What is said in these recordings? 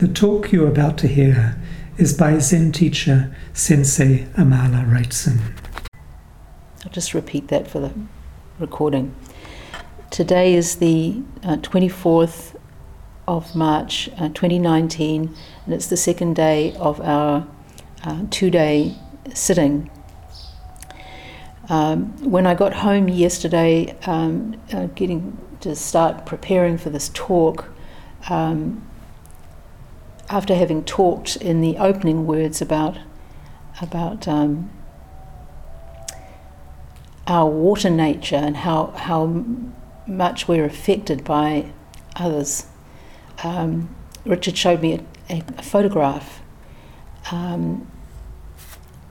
The talk you're about to hear is by Zen teacher Sensei Amala Wrightson. I'll just repeat that for the recording. Today is the uh, 24th of March uh, 2019, and it's the second day of our uh, two day sitting. Um, when I got home yesterday, um, uh, getting to start preparing for this talk, um, after having talked in the opening words about about um, our water nature and how how much we're affected by others, um, Richard showed me a, a photograph. Um,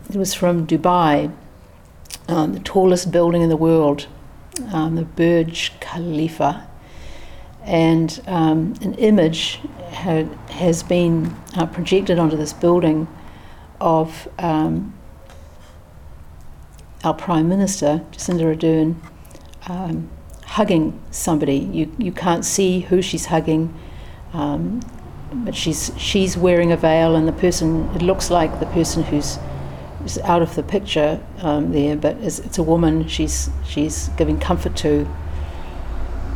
it was from Dubai, um, the tallest building in the world, um, the Burj Khalifa and um, an image had, has been uh, projected onto this building of um, our Prime Minister, Jacinda Ardern, um, hugging somebody. You, you can't see who she's hugging, um, but she's, she's wearing a veil, and the person, it looks like the person who's is out of the picture um, there, but it's, it's a woman she's, she's giving comfort to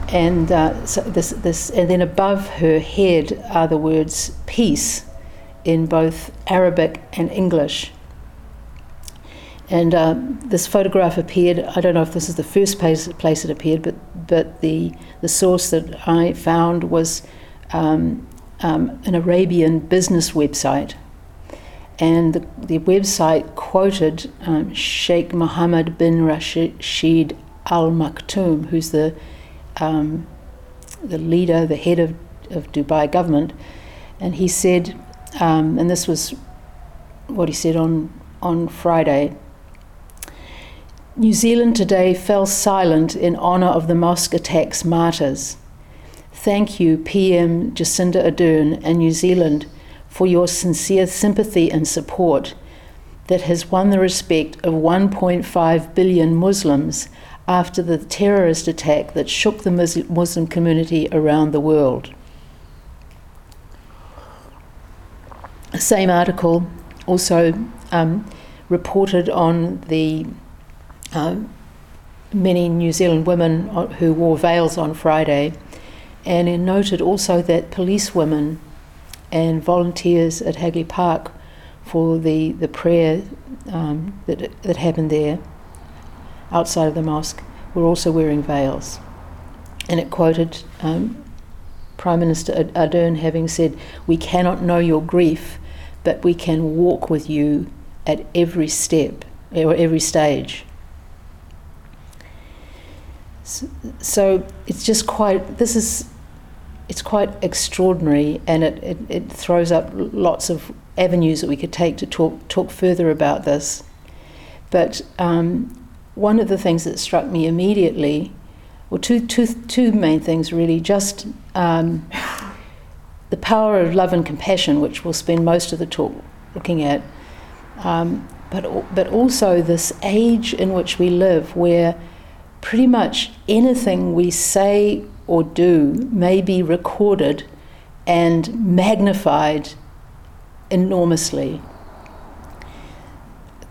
and uh, so this, this, and then above her head are the words peace in both Arabic and English. And uh, this photograph appeared. I don't know if this is the first place, place it appeared, but but the the source that I found was um, um, an Arabian business website, and the, the website quoted um, Sheikh Mohammed bin Rashid Al Maktoum, who's the um, the leader, the head of, of Dubai government, and he said, um, and this was what he said on, on Friday New Zealand today fell silent in honour of the mosque attacks martyrs. Thank you, PM Jacinda Ardern and New Zealand, for your sincere sympathy and support that has won the respect of 1.5 billion Muslims after the terrorist attack that shook the Muslim community around the world. The same article also um, reported on the uh, many New Zealand women who wore veils on Friday, and it noted also that police women and volunteers at Hagley Park for the, the prayer um, that, that happened there outside of the mosque were also wearing veils. And it quoted um, Prime Minister Ardern having said, We cannot know your grief, but we can walk with you at every step or every stage. So, so it's just quite, this is, it's quite extraordinary and it, it, it throws up lots of avenues that we could take to talk, talk further about this. But um, one of the things that struck me immediately, well, two, two, two main things really, just um, the power of love and compassion, which we'll spend most of the talk looking at, um, but, but also this age in which we live where pretty much anything we say or do may be recorded and magnified enormously.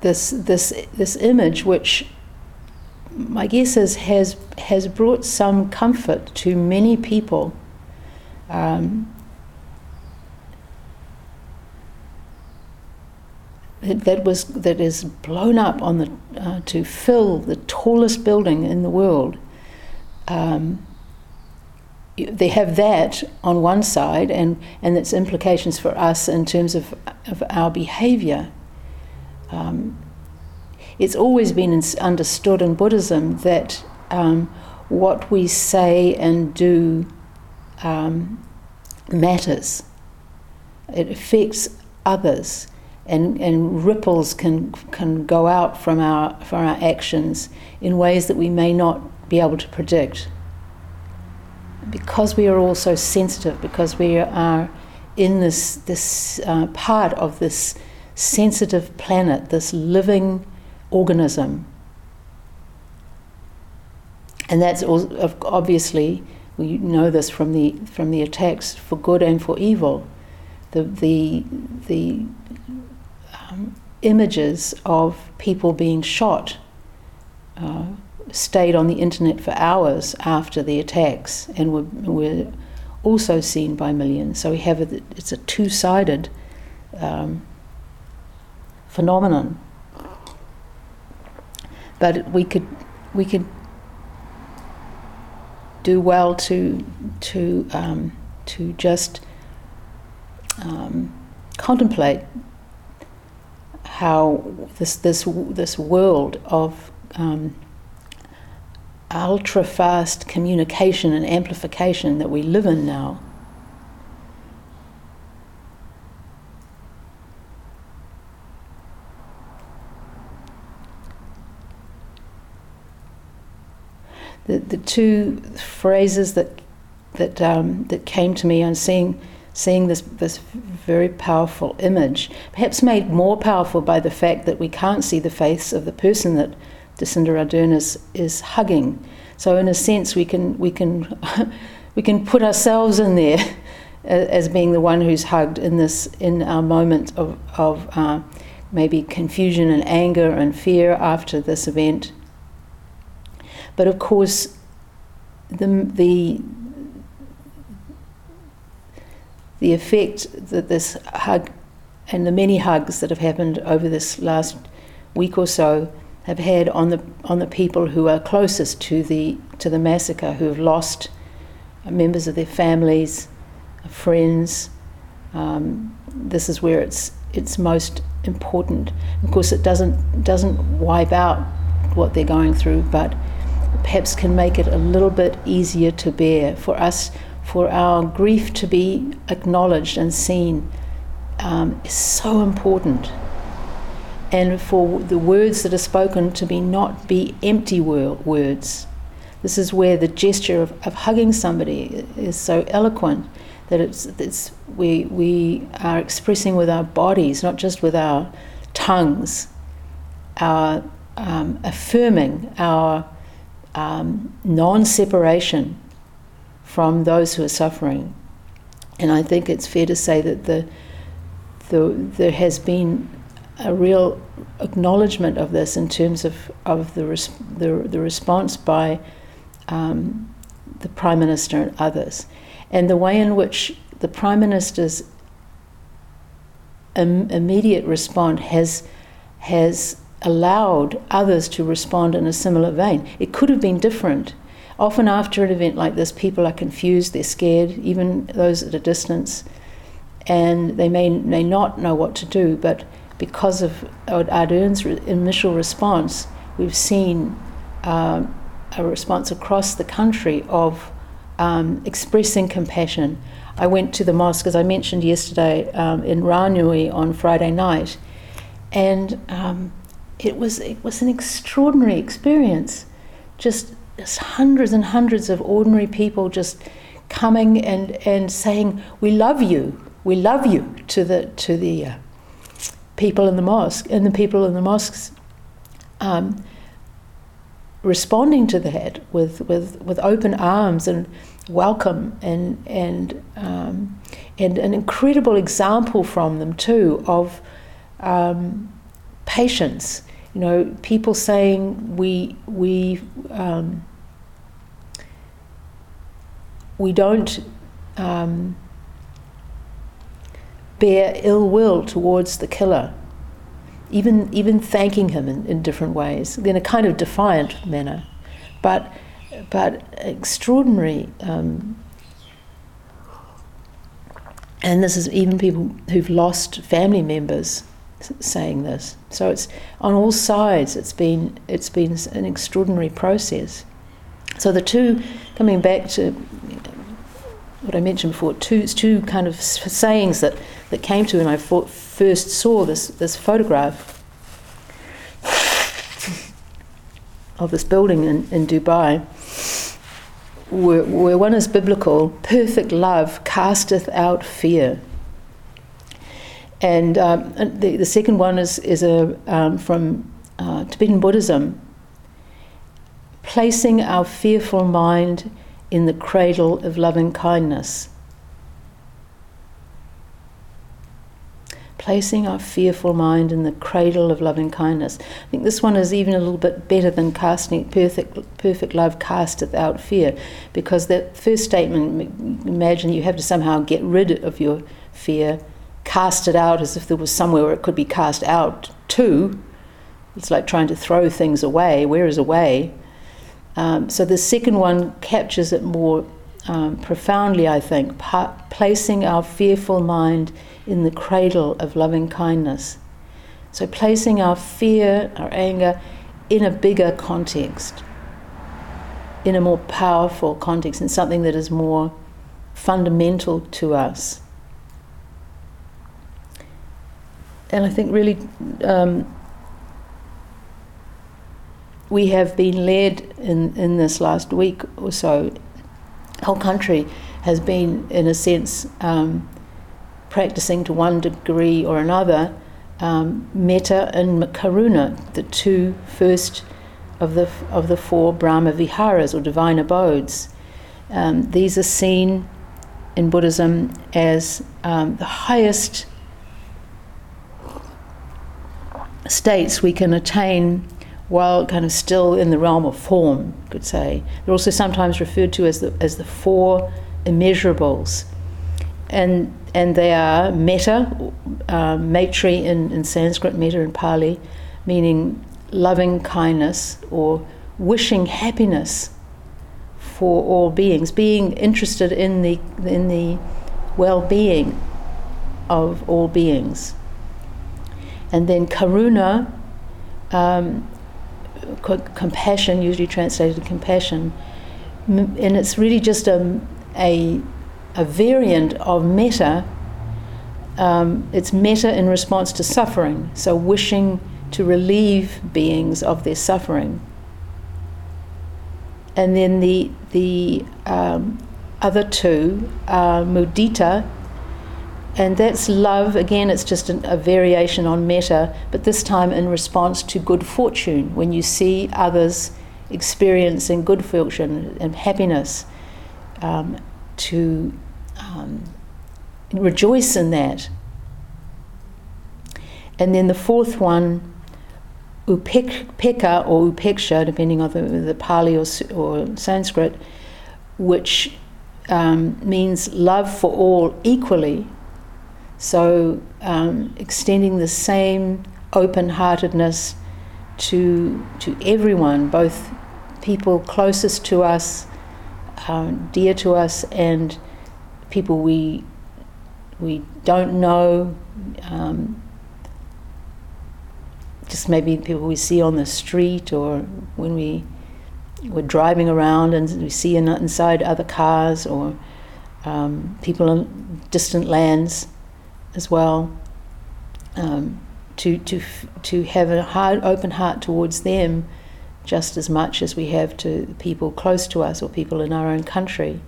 This, this, this image, which my guess is has has brought some comfort to many people. Um, that was that is blown up on the uh, to fill the tallest building in the world. Um, they have that on one side, and and its implications for us in terms of of our behaviour. Um, it's always been understood in Buddhism that um, what we say and do um, matters. It affects others, and, and ripples can, can go out from our, from our actions in ways that we may not be able to predict. Because we are all so sensitive, because we are in this, this uh, part of this sensitive planet, this living organism. And that's obviously, we know this from the, from the attacks for good and for evil. the the the um, images of people being shot uh, stayed on the internet for hours after the attacks and were, were also seen by millions. So we have a, it's a two-sided um, phenomenon. But we could we could do well to to um, to just um, contemplate how this this this world of um, ultra fast communication and amplification that we live in now. The, the two phrases that that um, that came to me on seeing seeing this this very powerful image, perhaps made more powerful by the fact that we can't see the face of the person that Jacinda Ardern is, is hugging. So in a sense, we can we can we can put ourselves in there as being the one who's hugged in this in our moment of of uh, maybe confusion and anger and fear after this event. But of course, the the the effect that this hug and the many hugs that have happened over this last week or so have had on the on the people who are closest to the to the massacre, who have lost members of their families, friends. Um, this is where it's it's most important. Of course, it doesn't doesn't wipe out what they're going through, but perhaps can make it a little bit easier to bear for us, for our grief to be acknowledged and seen um, is so important and for the words that are spoken to be not be empty words. This is where the gesture of, of hugging somebody is so eloquent that it's, it's we, we are expressing with our bodies, not just with our tongues, our um, affirming our um, non separation from those who are suffering. And I think it's fair to say that the, the, there has been a real acknowledgement of this in terms of, of the, res- the, the response by um, the Prime Minister and others, and the way in which the Prime Minister's Im- immediate response has, has allowed others to respond in a similar vein. It could have been different. Often, after an event like this, people are confused, they're scared, even those at a distance, and they may, may not know what to do, but because of Ardern's initial response, we've seen um, a response across the country of um, expressing compassion. I went to the mosque, as I mentioned yesterday, um, in Ranui on Friday night, and um, it was it was an extraordinary experience. Just, just hundreds and hundreds of ordinary people just coming and, and saying, "We love you, we love you" to the to the uh, people in the mosque, and the people in the mosques um, responding to that with, with, with open arms and welcome and, and, um, and an incredible example from them too of um, patience. You know, people saying we, we, um, we don't um, bear ill will towards the killer, even, even thanking him in, in different ways, in a kind of defiant manner, but, but extraordinary. Um, and this is even people who've lost family members saying this. So it's on all sides. It's been it's been an extraordinary process. So the two, coming back to what I mentioned before, two two kind of sayings that that came to when I first saw this, this photograph of this building in, in Dubai, where, where one is biblical perfect love casteth out fear. And, um, and the, the second one is, is a, um, from uh, Tibetan Buddhism placing our fearful mind in the cradle of loving kindness. placing our fearful mind in the cradle of loving kindness. I think this one is even a little bit better than casting perfect, perfect love casteth out fear, because that first statement, imagine you have to somehow get rid of your fear, cast it out as if there was somewhere where it could be cast out to. It's like trying to throw things away. Where is away? Um, so the second one captures it more um, profoundly, I think, pa- placing our fearful mind in the cradle of loving kindness. So placing our fear, our anger, in a bigger context, in a more powerful context, in something that is more fundamental to us. And I think really um, we have been led in, in this last week or so, whole country has been, in a sense, um, practicing to one degree or another um, metta and karuna, the two first of the, of the four Brahma Viharas or divine abodes. Um, these are seen in Buddhism as um, the highest states we can attain while kind of still in the realm of form, you could say. They're also sometimes referred to as the, as the four immeasurables. And, and they are metta, uh, in, in Sanskrit, metta in Pali, meaning loving kindness or wishing happiness for all beings, being interested in the, in the well being of all beings. And then karuna, um, compassion, usually translated compassion, and it's really just a, a, a variant of metta. Um, it's metta in response to suffering, so wishing to relieve beings of their suffering. And then the, the um, other two are mudita, and that's love. Again, it's just an, a variation on metta, but this time in response to good fortune. When you see others experiencing good fortune and happiness, um, to um, rejoice in that. And then the fourth one, upekkha or upeksha, depending on the, the Pali or, or Sanskrit, which um, means love for all equally so, um, extending the same open heartedness to, to everyone, both people closest to us, um, dear to us, and people we, we don't know, um, just maybe people we see on the street or when we, we're driving around and we see in, inside other cars or um, people in distant lands as well. Um, to to to have a hard, open heart towards them, just as much as we have to people close to us or people in our own country.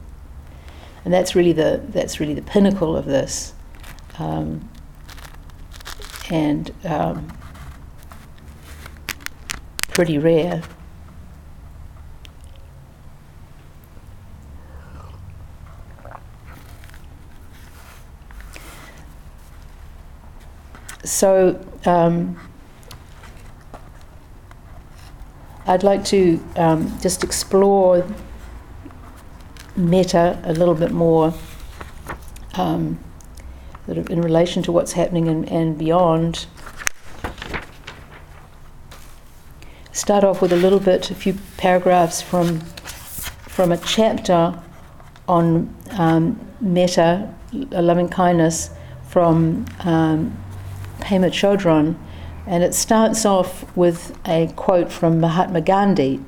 And that's really the that's really the pinnacle of this. Um, and um, pretty rare. So um, I'd like to um, just explore metta a little bit more um, in relation to what's happening and, and beyond. Start off with a little bit, a few paragraphs from from a chapter on um, metta, loving kindness, from um, Pema Chodron, and it starts off with a quote from Mahatma Gandhi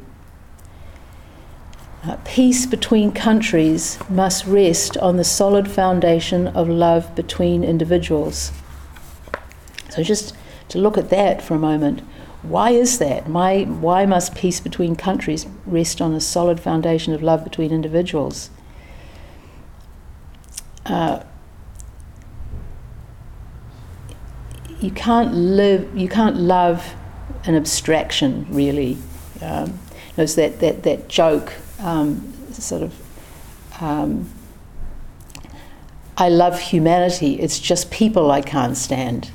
uh, Peace between countries must rest on the solid foundation of love between individuals. So, just to look at that for a moment, why is that? Why, why must peace between countries rest on a solid foundation of love between individuals? Uh, you can't live, you can't love an abstraction really. Um, there's that, that, that joke, um, sort of, um, I love humanity, it's just people I can't stand.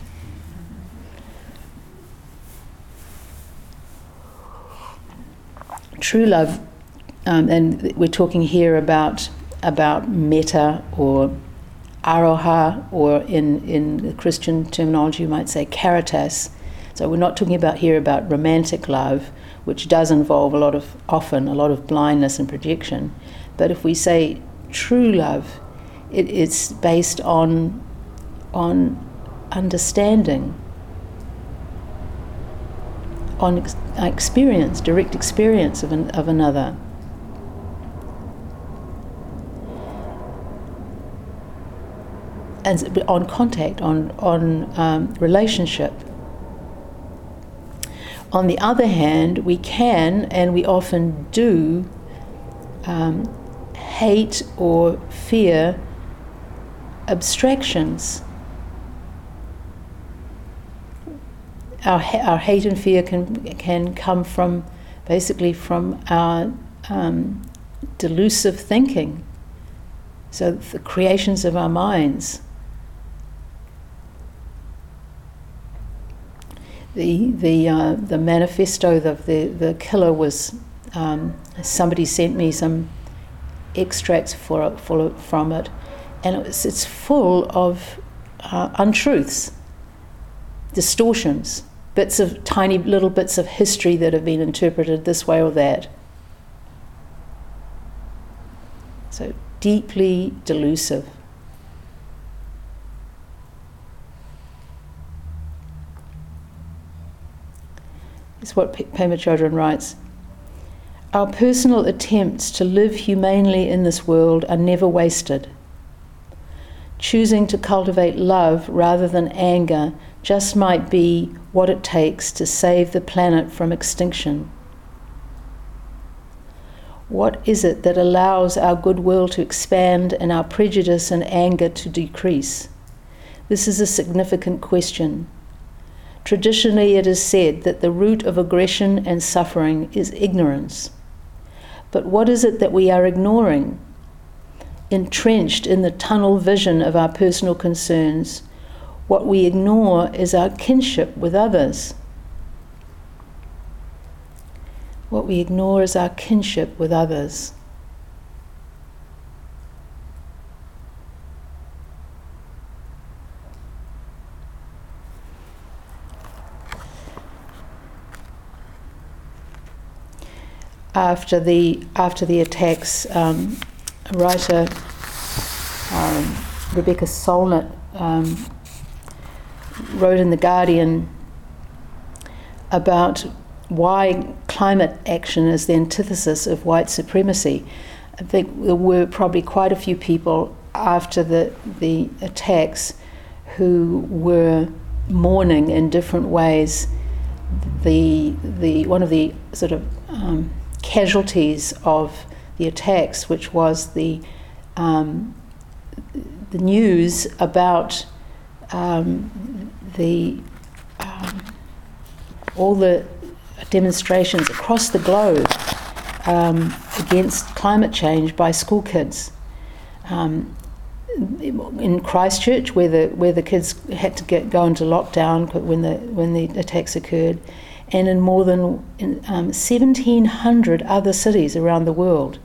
True love, um, and we're talking here about about metta or aroha, or in, in Christian terminology, you might say caritas. So we're not talking about here about romantic love, which does involve a lot of, often, a lot of blindness and projection. But if we say true love, it, it's based on, on understanding, on ex- uh, experience, direct experience of, an, of another. And on contact, on on um, relationship. On the other hand, we can and we often do um, hate or fear abstractions. Our, our hate and fear can, can come from basically from our um, delusive thinking. So, the creations of our minds. The the uh, the manifesto of the the killer was um, somebody sent me some extracts for, for from it, and it was, it's full of uh, untruths, distortions, bits of tiny little bits of history that have been interpreted this way or that. So deeply delusive. Is what Pema Chodron writes. Our personal attempts to live humanely in this world are never wasted. Choosing to cultivate love rather than anger just might be what it takes to save the planet from extinction. What is it that allows our goodwill to expand and our prejudice and anger to decrease? This is a significant question. Traditionally, it is said that the root of aggression and suffering is ignorance. But what is it that we are ignoring? Entrenched in the tunnel vision of our personal concerns, what we ignore is our kinship with others. What we ignore is our kinship with others. After the after the attacks, um, writer um, Rebecca Solnit um, wrote in the Guardian about why climate action is the antithesis of white supremacy. I think there were probably quite a few people after the the attacks who were mourning in different ways. The the one of the sort of um, casualties of the attacks, which was the um, the news about um, the um, all the demonstrations across the globe um, against climate change by school kids. Um, in Christchurch, where the where the kids had to get, go into lockdown when the when the attacks occurred, and in more than um, 1,700 other cities around the world.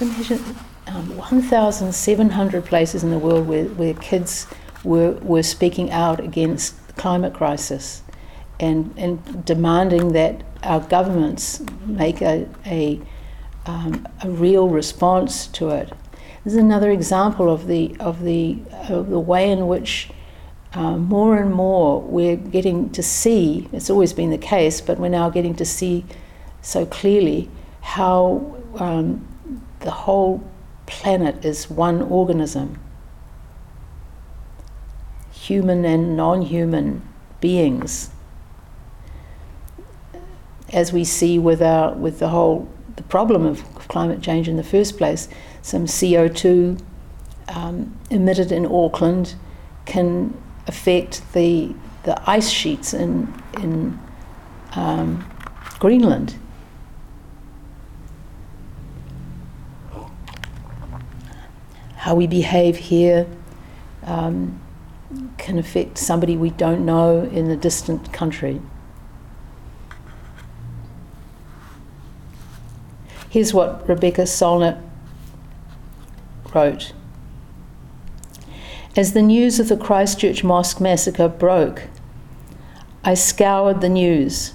Imagine um, 1,700 places in the world where, where kids were, were speaking out against the climate crisis and, and demanding that our governments make a, a, um, a real response to it. This is another example of the, of the, of the way in which uh, more and more we're getting to see, it's always been the case, but we're now getting to see so clearly how um, the whole planet is one organism. Human and non human beings. As we see with, our, with the whole the problem of climate change in the first place, some CO2 um, emitted in Auckland can affect the the ice sheets in in um, Greenland. how we behave here um, can affect somebody we don't know in a distant country. Here's what Rebecca Solnit wrote. As the news of the Christchurch Mosque massacre broke, I scoured the news.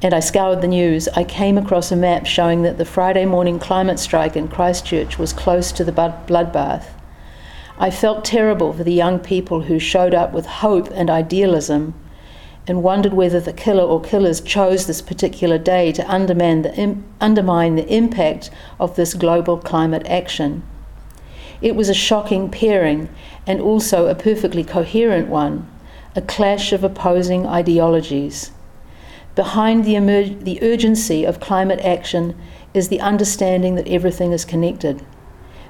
And I scoured the news. I came across a map showing that the Friday morning climate strike in Christchurch was close to the bloodbath. I felt terrible for the young people who showed up with hope and idealism and wondered whether the killer or killers chose this particular day to undermine the, Im- undermine the impact of this global climate action. It was a shocking pairing and also a perfectly coherent one, a clash of opposing ideologies. Behind the, emer- the urgency of climate action is the understanding that everything is connected.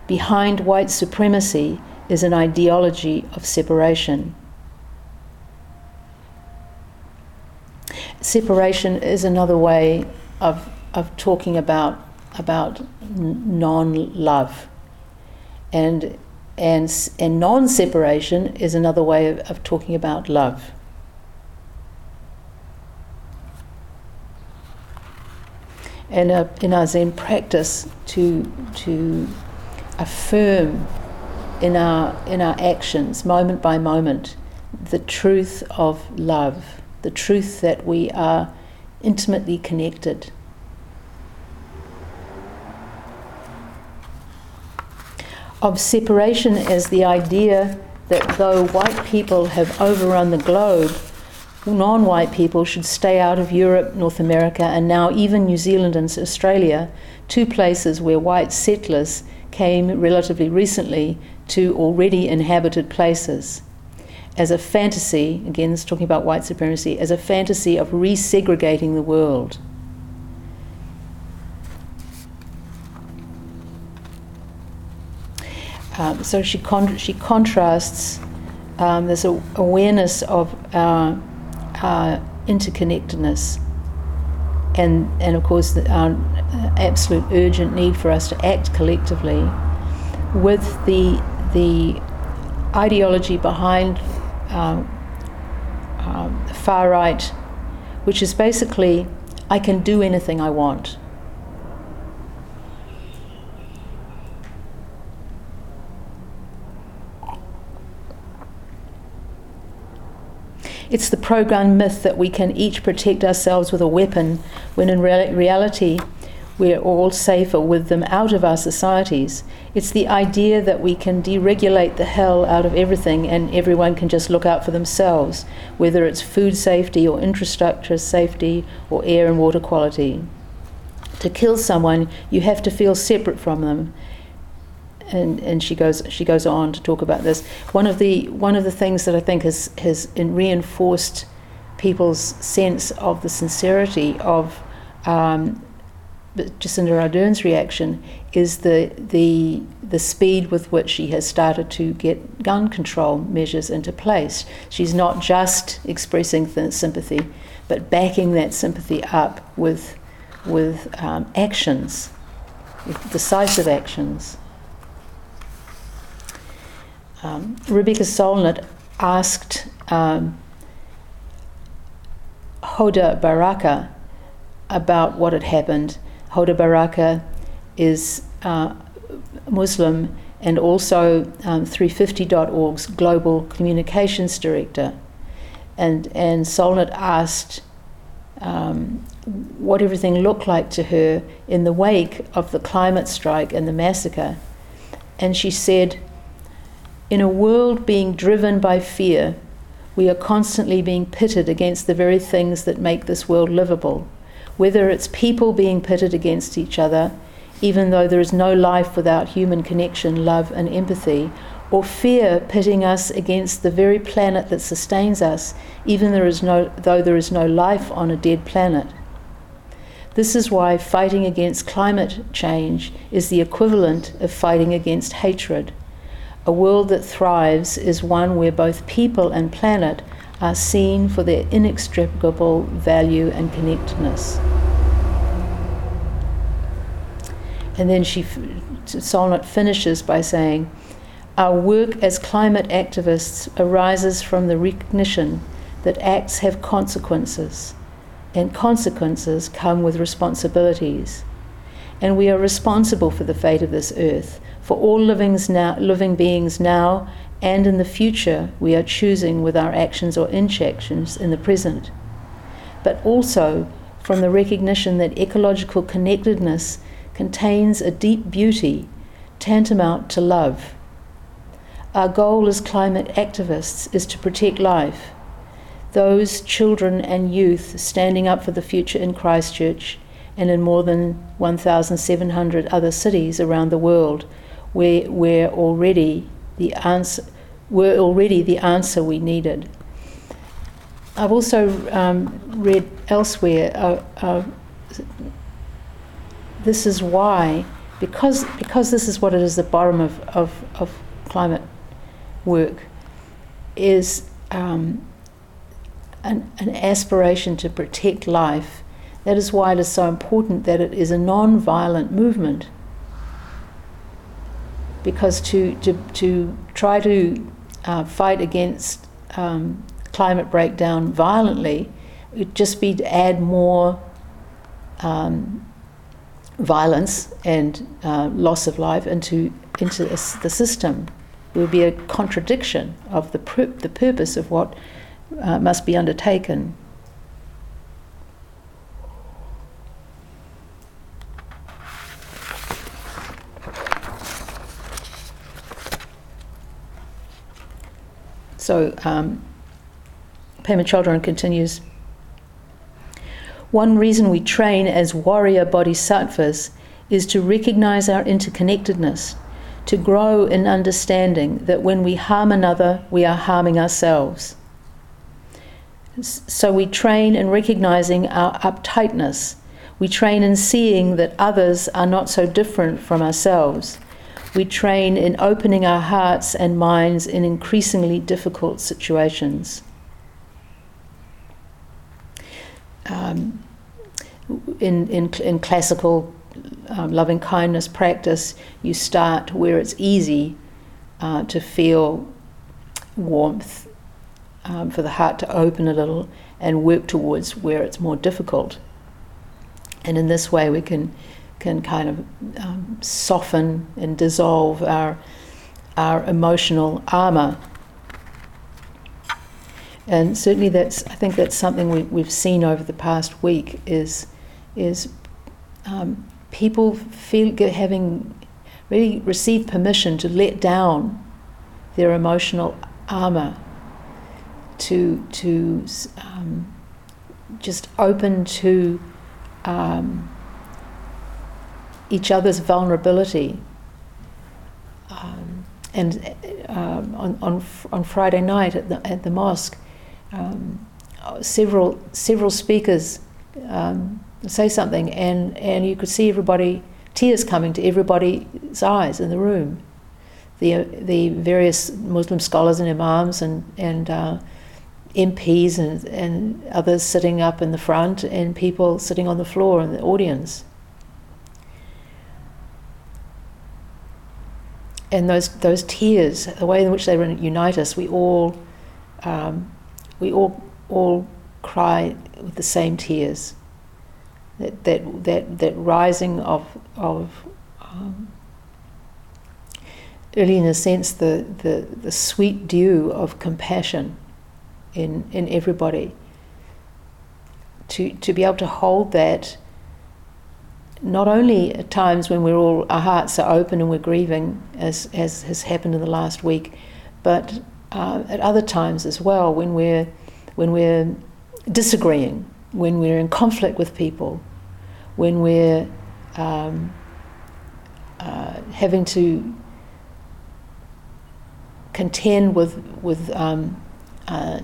Behind white supremacy is an ideology of separation. Separation is another way of, of talking about, about non love and and and non-separation is another way of, of talking about love. And uh, in our Zen practice, to to affirm in our in our actions, moment by moment, the truth of love, the truth that we are intimately connected of separation as the idea that though white people have overrun the globe, non white people should stay out of Europe, North America, and now even New Zealand and Australia, two places where white settlers came relatively recently to already inhabited places. As a fantasy, again, talking about white supremacy, as a fantasy of resegregating the world. Um, so she, con- she contrasts um, this awareness of our, our, interconnectedness and, and of course, the, our absolute urgent need for us to act collectively with the, the ideology behind um, um, far right, which is basically I can do anything I want. It's the programmed myth that we can each protect ourselves with a weapon, when in re- reality, we're all safer with them out of our societies. It's the idea that we can deregulate the hell out of everything and everyone can just look out for themselves, whether it's food safety or infrastructure safety or air and water quality. To kill someone, you have to feel separate from them and and she goes she goes on to talk about this. One of the one of the things that I think has has reinforced people's sense of the sincerity of um, Jacinda Ardern's reaction is the the the speed with which she has started to get gun control measures into place. She's not just expressing sympathy, but backing that sympathy up with with um, actions, with decisive actions um, Rebecca Solnit asked um, Hoda Baraka about what had happened. Hoda Baraka is uh, Muslim and also um, 350.org's global communications director. And, and Solnit asked um, what everything looked like to her in the wake of the climate strike and the massacre. And she said, in a world being driven by fear, we are constantly being pitted against the very things that make this world livable. Whether it's people being pitted against each other, even though there is no life without human connection, love, and empathy, or fear pitting us against the very planet that sustains us, even there is no, though there is no life on a dead planet. This is why fighting against climate change is the equivalent of fighting against hatred. A world that thrives is one where both people and planet are seen for their inextricable value and connectedness. And then she Solnit finishes by saying, Our work as climate activists arises from the recognition that acts have consequences, and consequences come with responsibilities. And we are responsible for the fate of this earth, for all now, living beings now and in the future we are choosing with our actions or inactions in the present. But also from the recognition that ecological connectedness contains a deep beauty tantamount to love. Our goal as climate activists is to protect life. Those children and youth standing up for the future in Christchurch and in more than 1,700 other cities around the world where, where already the answer were already the answer we needed. I've also um, read elsewhere. Uh, uh, this is why, because because this is what it is. The bottom of of, of climate work is um, an, an aspiration to protect life. That is why it is so important that it is a non-violent movement. Because to to to try to uh, fight against um, climate breakdown violently, would just be to add more um, violence and uh, loss of life into into the system. It would be a contradiction of the pur- the purpose of what uh, must be undertaken. So um, Pema Chodron continues. One reason we train as warrior bodhisattvas is to recognize our interconnectedness, to grow in understanding that when we harm another, we are harming ourselves. So we train in recognizing our uptightness. We train in seeing that others are not so different from ourselves we train in opening our hearts and minds in increasingly difficult situations. Um, in, in, in classical um, loving kindness practice, you start where it's easy uh, to feel warmth, um, for the heart to open a little, and work towards where it's more difficult. And in this way, we can can kind of um, soften and dissolve our our emotional armor. And certainly, that's I think that's something we, we've seen over the past week is is um, people feel having really received permission to let down their emotional armor, to to um, just open to um, each other's vulnerability. Um, and um, on, on, on Friday night at the, at the mosque, um, several, several speakers um, say something, and, and you could see everybody, tears coming to everybody's eyes in the room. The, the various Muslim scholars and imams and, and uh, MPs and, and others sitting up in the front, and people sitting on the floor in the audience. And those those tears, the way in which they unite us, we all um, we all all cry with the same tears. That that that, that rising of of um, really, in a sense, the, the, the sweet dew of compassion in in everybody. To to be able to hold that not only at times when we're all our hearts are open and we're grieving, as as has happened in the last week, but uh, at other times as well when we're when we're disagreeing, when we're in conflict with people, when we're um, uh, having to contend with with um, uh,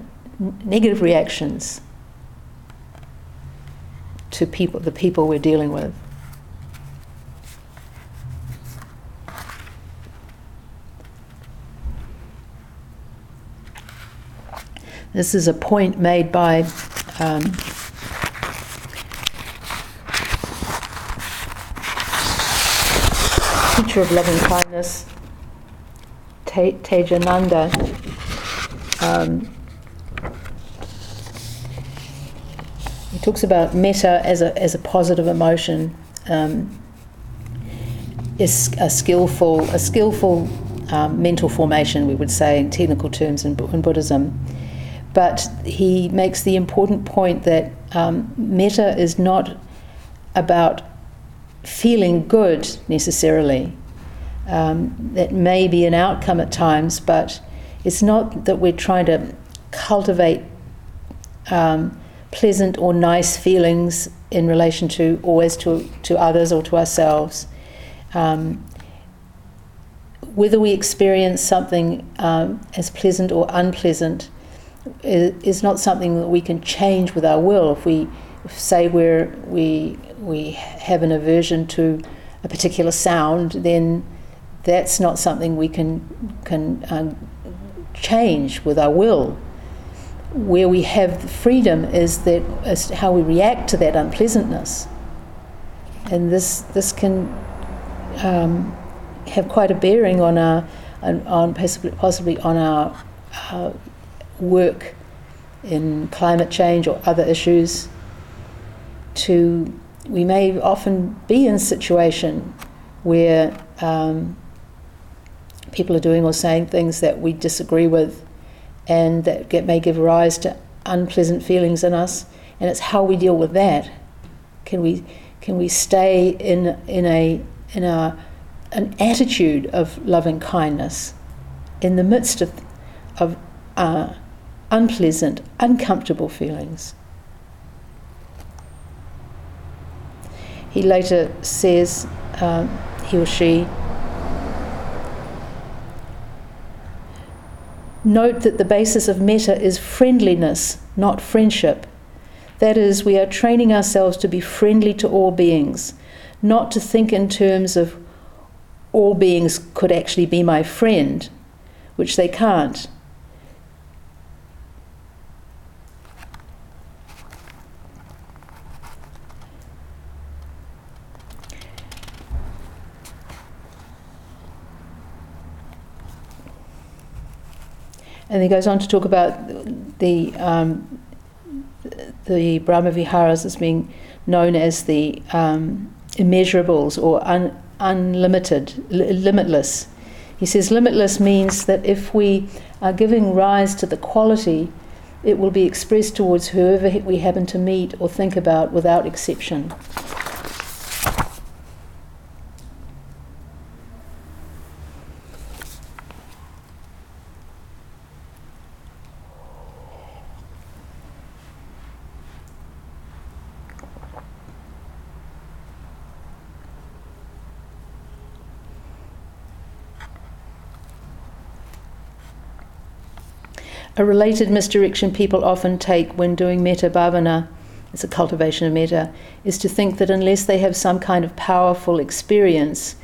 negative reactions to people, the people we're dealing with. This is a point made by um, teacher of loving kindness, Te- Tejananda, um, he talks about metta as a, as a positive emotion. Um, is a skillful, a skillful um, mental formation, we would say in technical terms in, in, Buddhism. But he makes the important point that um, is not about feeling good necessarily. Um, that may be an outcome at times, but it's not that we're trying to cultivate um, pleasant or nice feelings in relation to always to, to others or to ourselves. Um, whether we experience something um, as pleasant or unpleasant is, not something that we can change with our will. If we say we're, we we have an aversion to a particular sound, then that's not something we can can um, change with our will. Where we have freedom is that is how we react to that unpleasantness, and this this can um, have quite a bearing on our on, on possibly, possibly on our uh, work in climate change or other issues. To we may often be in a situation where um, people are doing or saying things that we disagree with, and that get, may give rise to unpleasant feelings in us. And it's how we deal with that. Can we can we stay in in a in a an attitude of loving kindness in the midst of of uh, unpleasant, uncomfortable feelings? He later says, um, he or she, note that the basis of metta is friendliness, not friendship. That is, we are training ourselves to be friendly to all beings, not to think in terms of all beings could actually be my friend, which they can't. And he goes on to talk about the um, the Brahma Viharas as being known as the um, immeasurables or un, unlimited, li- limitless. He says limitless means that if we are giving rise to the quality, it will be expressed towards whoever we happen to meet or think about without exception. A related misdirection people often take when doing metta bhavana, it's a cultivation of metta, is to think that unless they have some kind of powerful experience,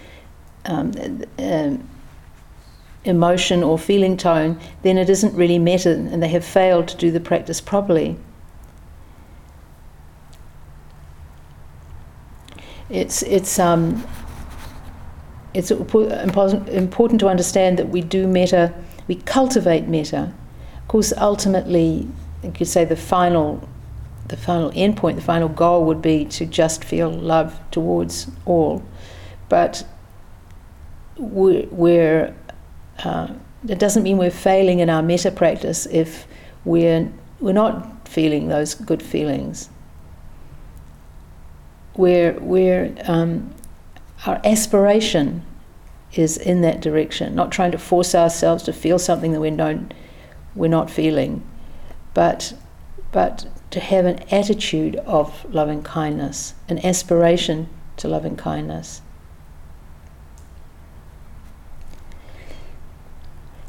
um, uh, emotion or feeling tone, then it isn't really metta and they have failed to do the practice properly. It's, it's, um, it's important to understand that we do metta, we cultivate metta of course, ultimately, you could say the final, the final endpoint, the final goal would be to just feel love towards all. But we're, uh, it doesn't mean we're failing in our metta practice if we're, we're not feeling those good feelings. We're, we're, um, our aspiration is in that direction, not trying to force ourselves to feel something that we don't we're not feeling, but but to have an attitude of loving kindness, an aspiration to loving kindness.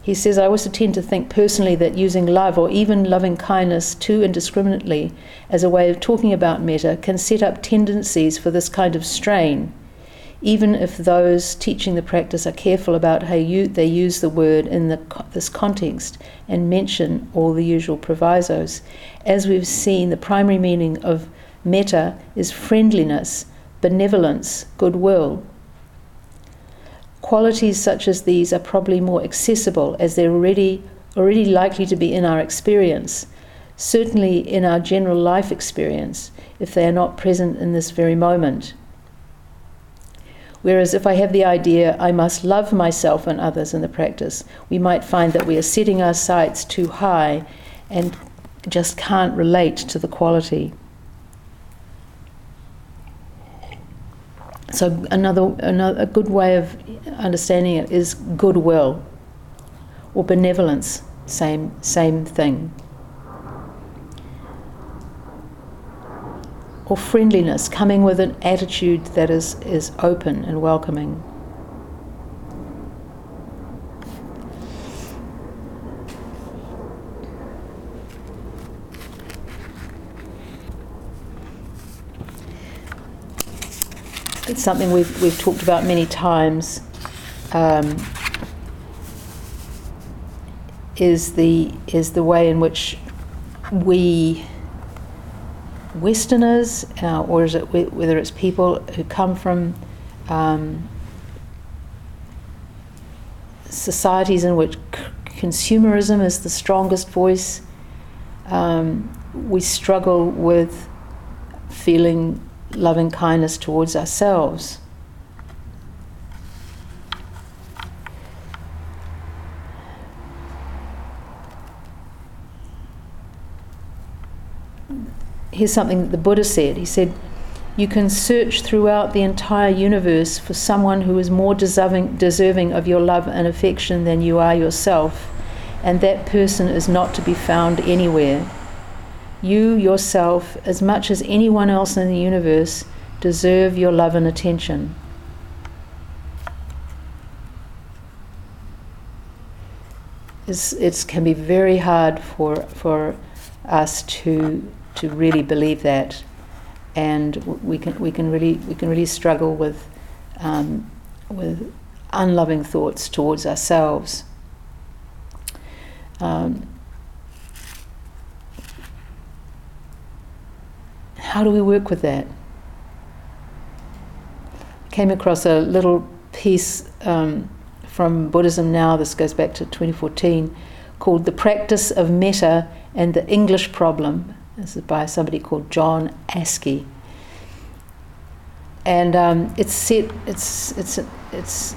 He says, I also tend to think personally that using love or even loving kindness too indiscriminately as a way of talking about metta can set up tendencies for this kind of strain even if those teaching the practice are careful about how you, they use the word in the, this context and mention all the usual provisos. As we've seen, the primary meaning of metta is friendliness, benevolence, goodwill. Qualities such as these are probably more accessible as they're already, already likely to be in our experience, certainly in our general life experience, if they are not present in this very moment. Whereas if I have the idea I must love myself and others in the practice, we might find that we are setting our sights too high and just can't relate to the quality. So another, another a good way of understanding it is goodwill or benevolence, same same thing. Or friendliness, coming with an attitude that is, is open and welcoming. it's something we've, we've talked about many times, um, is, the, is the way in which we, Westerners, uh, or is it whether it's people who come from um, societies in which c- consumerism is the strongest voice, um, we struggle with feeling loving kindness towards ourselves. Here's something that the Buddha said. He said, You can search throughout the entire universe for someone who is more deserving, deserving of your love and affection than you are yourself, and that person is not to be found anywhere. You yourself, as much as anyone else in the universe, deserve your love and attention. it can be very hard for, for us to, to really believe that, and we can, we can, really, we can really struggle with, um, with unloving thoughts towards ourselves. Um, How do we work with that? Came across a little piece um, from Buddhism Now, this goes back to 2014, called The Practice of Metta and the English Problem. This is by somebody called John Askey. And um, it's set, it's, it's, it's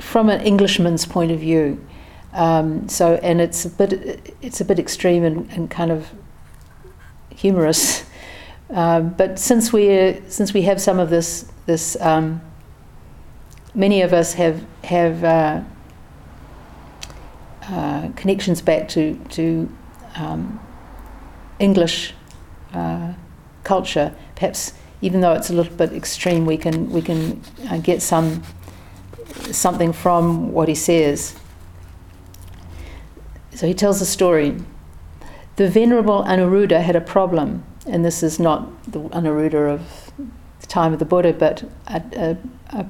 from an Englishman's point of view. Um, so, and it's a bit, it's a bit extreme and, and kind of humorous. Uh, but since we since we have some of this this um, many of us have have uh, uh, connections back to to um, English uh, culture. Perhaps even though it's a little bit extreme, we can we can uh, get some something from what he says. So he tells a story. The venerable Anuruddha had a problem and this is not the Anuruddha of the time of the Buddha, but a, a, a,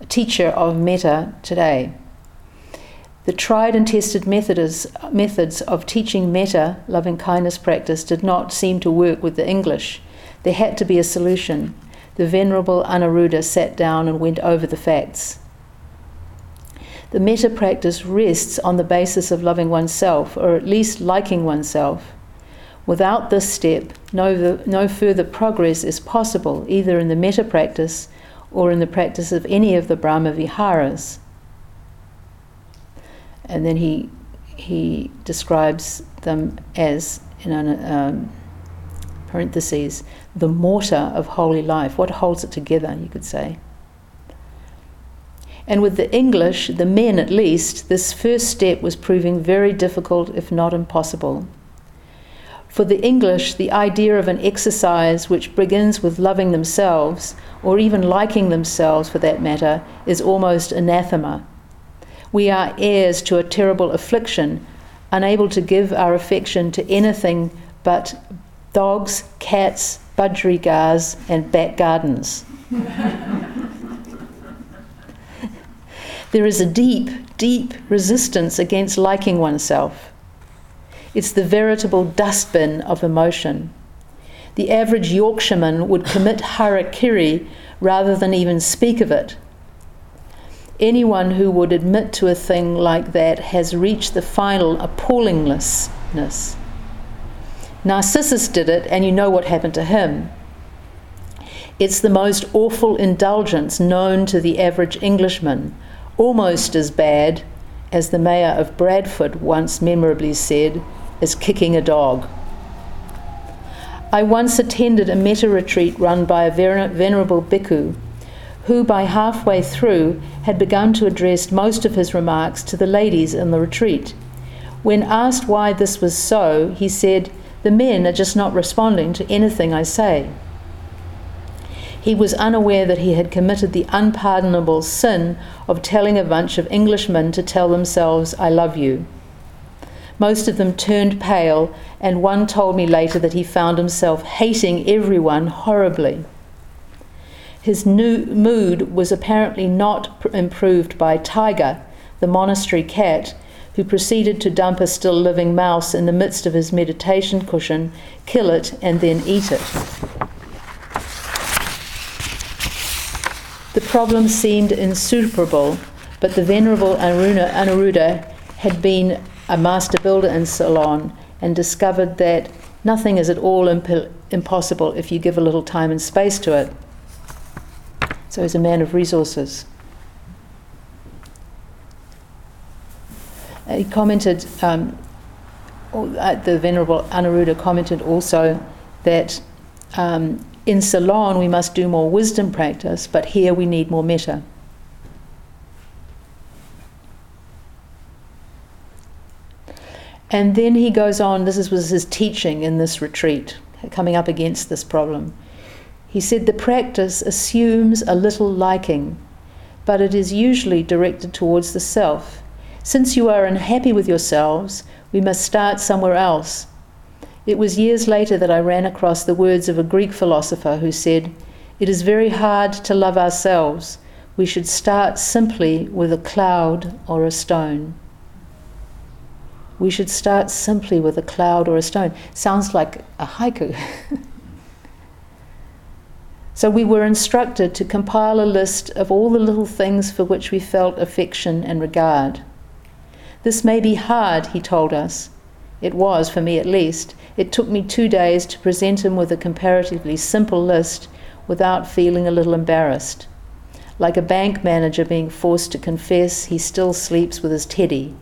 a teacher of metta today. The tried and tested methods, of teaching metta, loving kindness practice, did not seem to work with the English. There had to be a solution. The Venerable Anuruddha sat down and went over the facts. The metta practice rests on the basis of loving oneself, or at least liking oneself. Without this step, no, no further progress is possible, either in the metta practice or in the practice of any of the Brahma Viharas. And then he, he describes them as, in an, um, parentheses, the mortar of holy life, what holds it together, you could say. And with the English, the men at least, this first step was proving very difficult, if not impossible. For the English, the idea of an exercise which begins with loving themselves, or even liking themselves for that matter, is almost anathema. We are heirs to a terrible affliction, unable to give our affection to anything but dogs, cats, budgerigars, and back gardens. there is a deep, deep resistance against liking oneself. It's the veritable dustbin of emotion. The average Yorkshireman would commit harakiri rather than even speak of it. Anyone who would admit to a thing like that has reached the final appallingness. Narcissus did it, and you know what happened to him. It's the most awful indulgence known to the average Englishman, almost as bad, as the mayor of Bradford once memorably said, as kicking a dog. I once attended a metta retreat run by a venerable bhikkhu who, by halfway through, had begun to address most of his remarks to the ladies in the retreat. When asked why this was so, he said, The men are just not responding to anything I say. He was unaware that he had committed the unpardonable sin of telling a bunch of Englishmen to tell themselves, I love you. Most of them turned pale, and one told me later that he found himself hating everyone horribly. His new mood was apparently not improved by Tiger, the monastery cat, who proceeded to dump a still living mouse in the midst of his meditation cushion, kill it, and then eat it. The problem seemed insuperable, but the venerable Aruna, Anuruddha had been a master builder in Ceylon and discovered that nothing is at all imp- impossible if you give a little time and space to it. So he's a man of resources. Uh, he commented, um, the Venerable Anuruddha commented also that um, in Ceylon we must do more wisdom practice, but here we need more metta. And then he goes on, this was his teaching in this retreat, coming up against this problem. He said the practice assumes a little liking, but it is usually directed towards the self. Since you are unhappy with yourselves, we must start somewhere else. It was years later that I ran across the words of a Greek philosopher who said, It is very hard to love ourselves. We should start simply with a cloud or a stone. We should start simply with a cloud or a stone. Sounds like a haiku. so we were instructed to compile a list of all the little things for which we felt affection and regard. This may be hard, he told us. It was, for me at least. It took me two days to present him with a comparatively simple list without feeling a little embarrassed. Like a bank manager being forced to confess he still sleeps with his teddy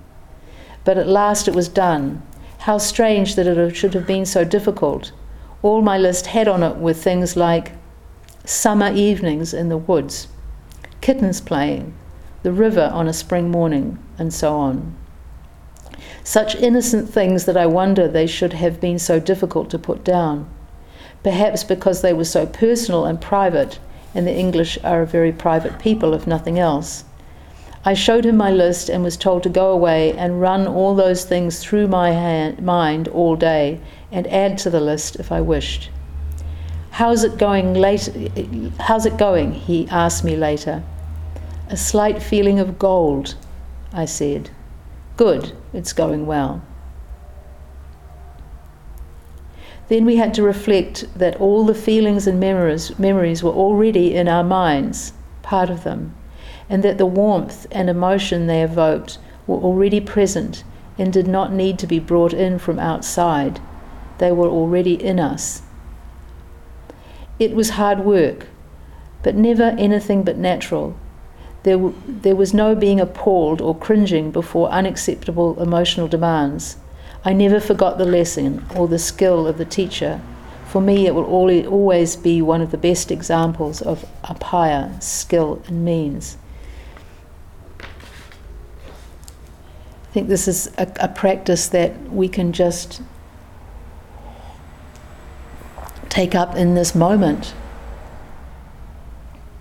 but at last it was done. How strange that it should have been so difficult. All my list had on it were things like summer evenings in the woods, kittens playing, the river on a spring morning, and so on. Such innocent things that I wonder they should have been so difficult to put down. Perhaps because they were so personal and private, and the English are a very private people, if nothing else. I showed him my list and was told to go away and run all those things through my hand, mind all day and add to the list if I wished. How's it going later? How's it going? He asked me later. A slight feeling of gold, I said. Good, it's going well. Then we had to reflect that all the feelings and memories, memories were already in our minds, part of them and that the warmth and emotion they evoked were already present and did not need to be brought in from outside. They were already in us. It was hard work, but never anything but natural. There, w- there was no being appalled or cringing before unacceptable emotional demands. I never forgot the lesson or the skill of the teacher. For me, it will always be one of the best examples of upaya, skill, and means. I think this is a, a practice that we can just take up in this moment.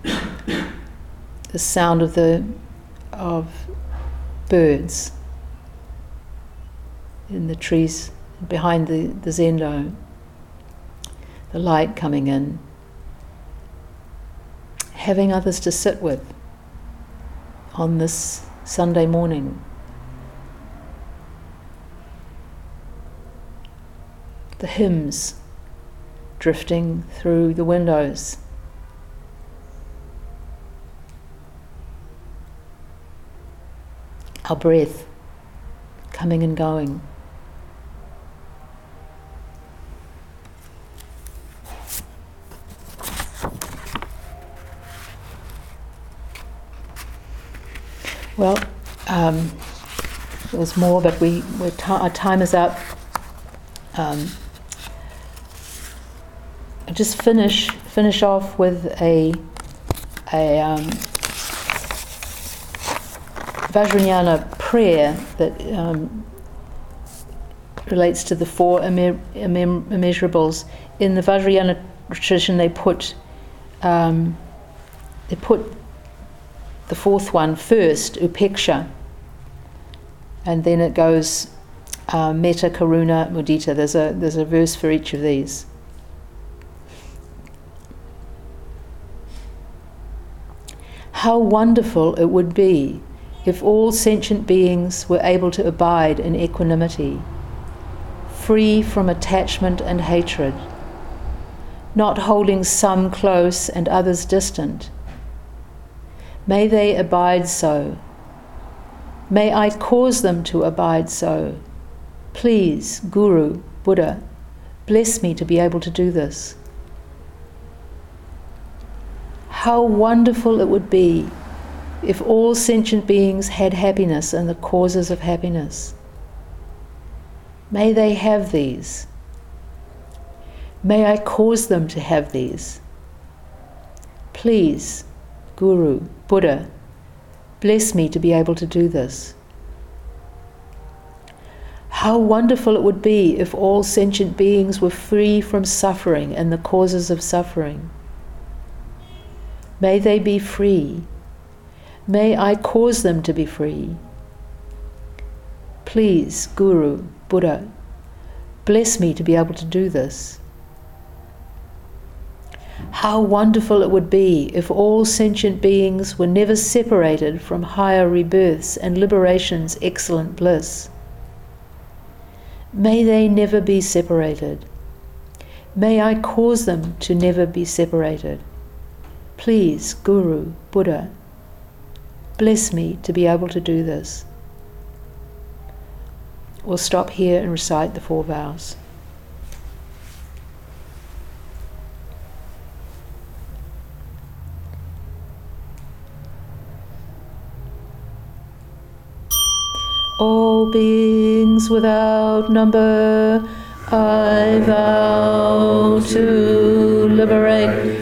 the sound of the of birds in the trees behind the, the zendo, the light coming in, having others to sit with on this Sunday morning. the hymns drifting through the windows. our breath coming and going. Well, um, there's more, but we our time is up. Um, just finish finish off with a a um, Vajrayana prayer that um, relates to the four immem- immem- immeasurables. In the Vajrayana tradition, they put um, they put the fourth one first, upeksha, and then it goes uh, metta, karuna, mudita. There's a there's a verse for each of these. How wonderful it would be if all sentient beings were able to abide in equanimity, free from attachment and hatred, not holding some close and others distant. May they abide so. May I cause them to abide so. Please, Guru, Buddha, bless me to be able to do this. How wonderful it would be if all sentient beings had happiness and the causes of happiness. May they have these. May I cause them to have these. Please, Guru, Buddha, bless me to be able to do this. How wonderful it would be if all sentient beings were free from suffering and the causes of suffering. May they be free. May I cause them to be free. Please, Guru, Buddha, bless me to be able to do this. How wonderful it would be if all sentient beings were never separated from higher rebirths and liberation's excellent bliss. May they never be separated. May I cause them to never be separated. Please, Guru, Buddha, bless me to be able to do this. We'll stop here and recite the four vows. All beings without number, I vow to liberate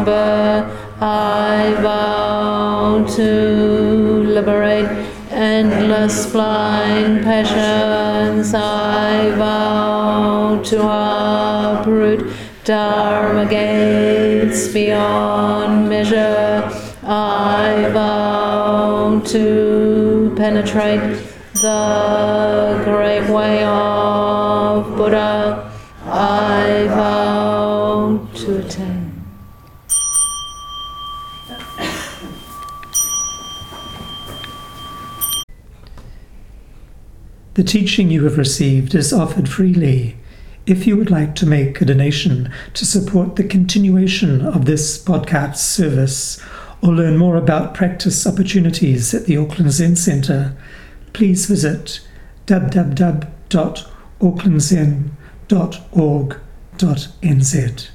number, I vow to liberate endless blind passions. I vow to uproot Dharma gates beyond measure. I vow to penetrate the great way of The teaching you have received is offered freely. If you would like to make a donation to support the continuation of this podcast service or learn more about practice opportunities at the Auckland Zen Centre, please visit www.aucklandzen.org.nz.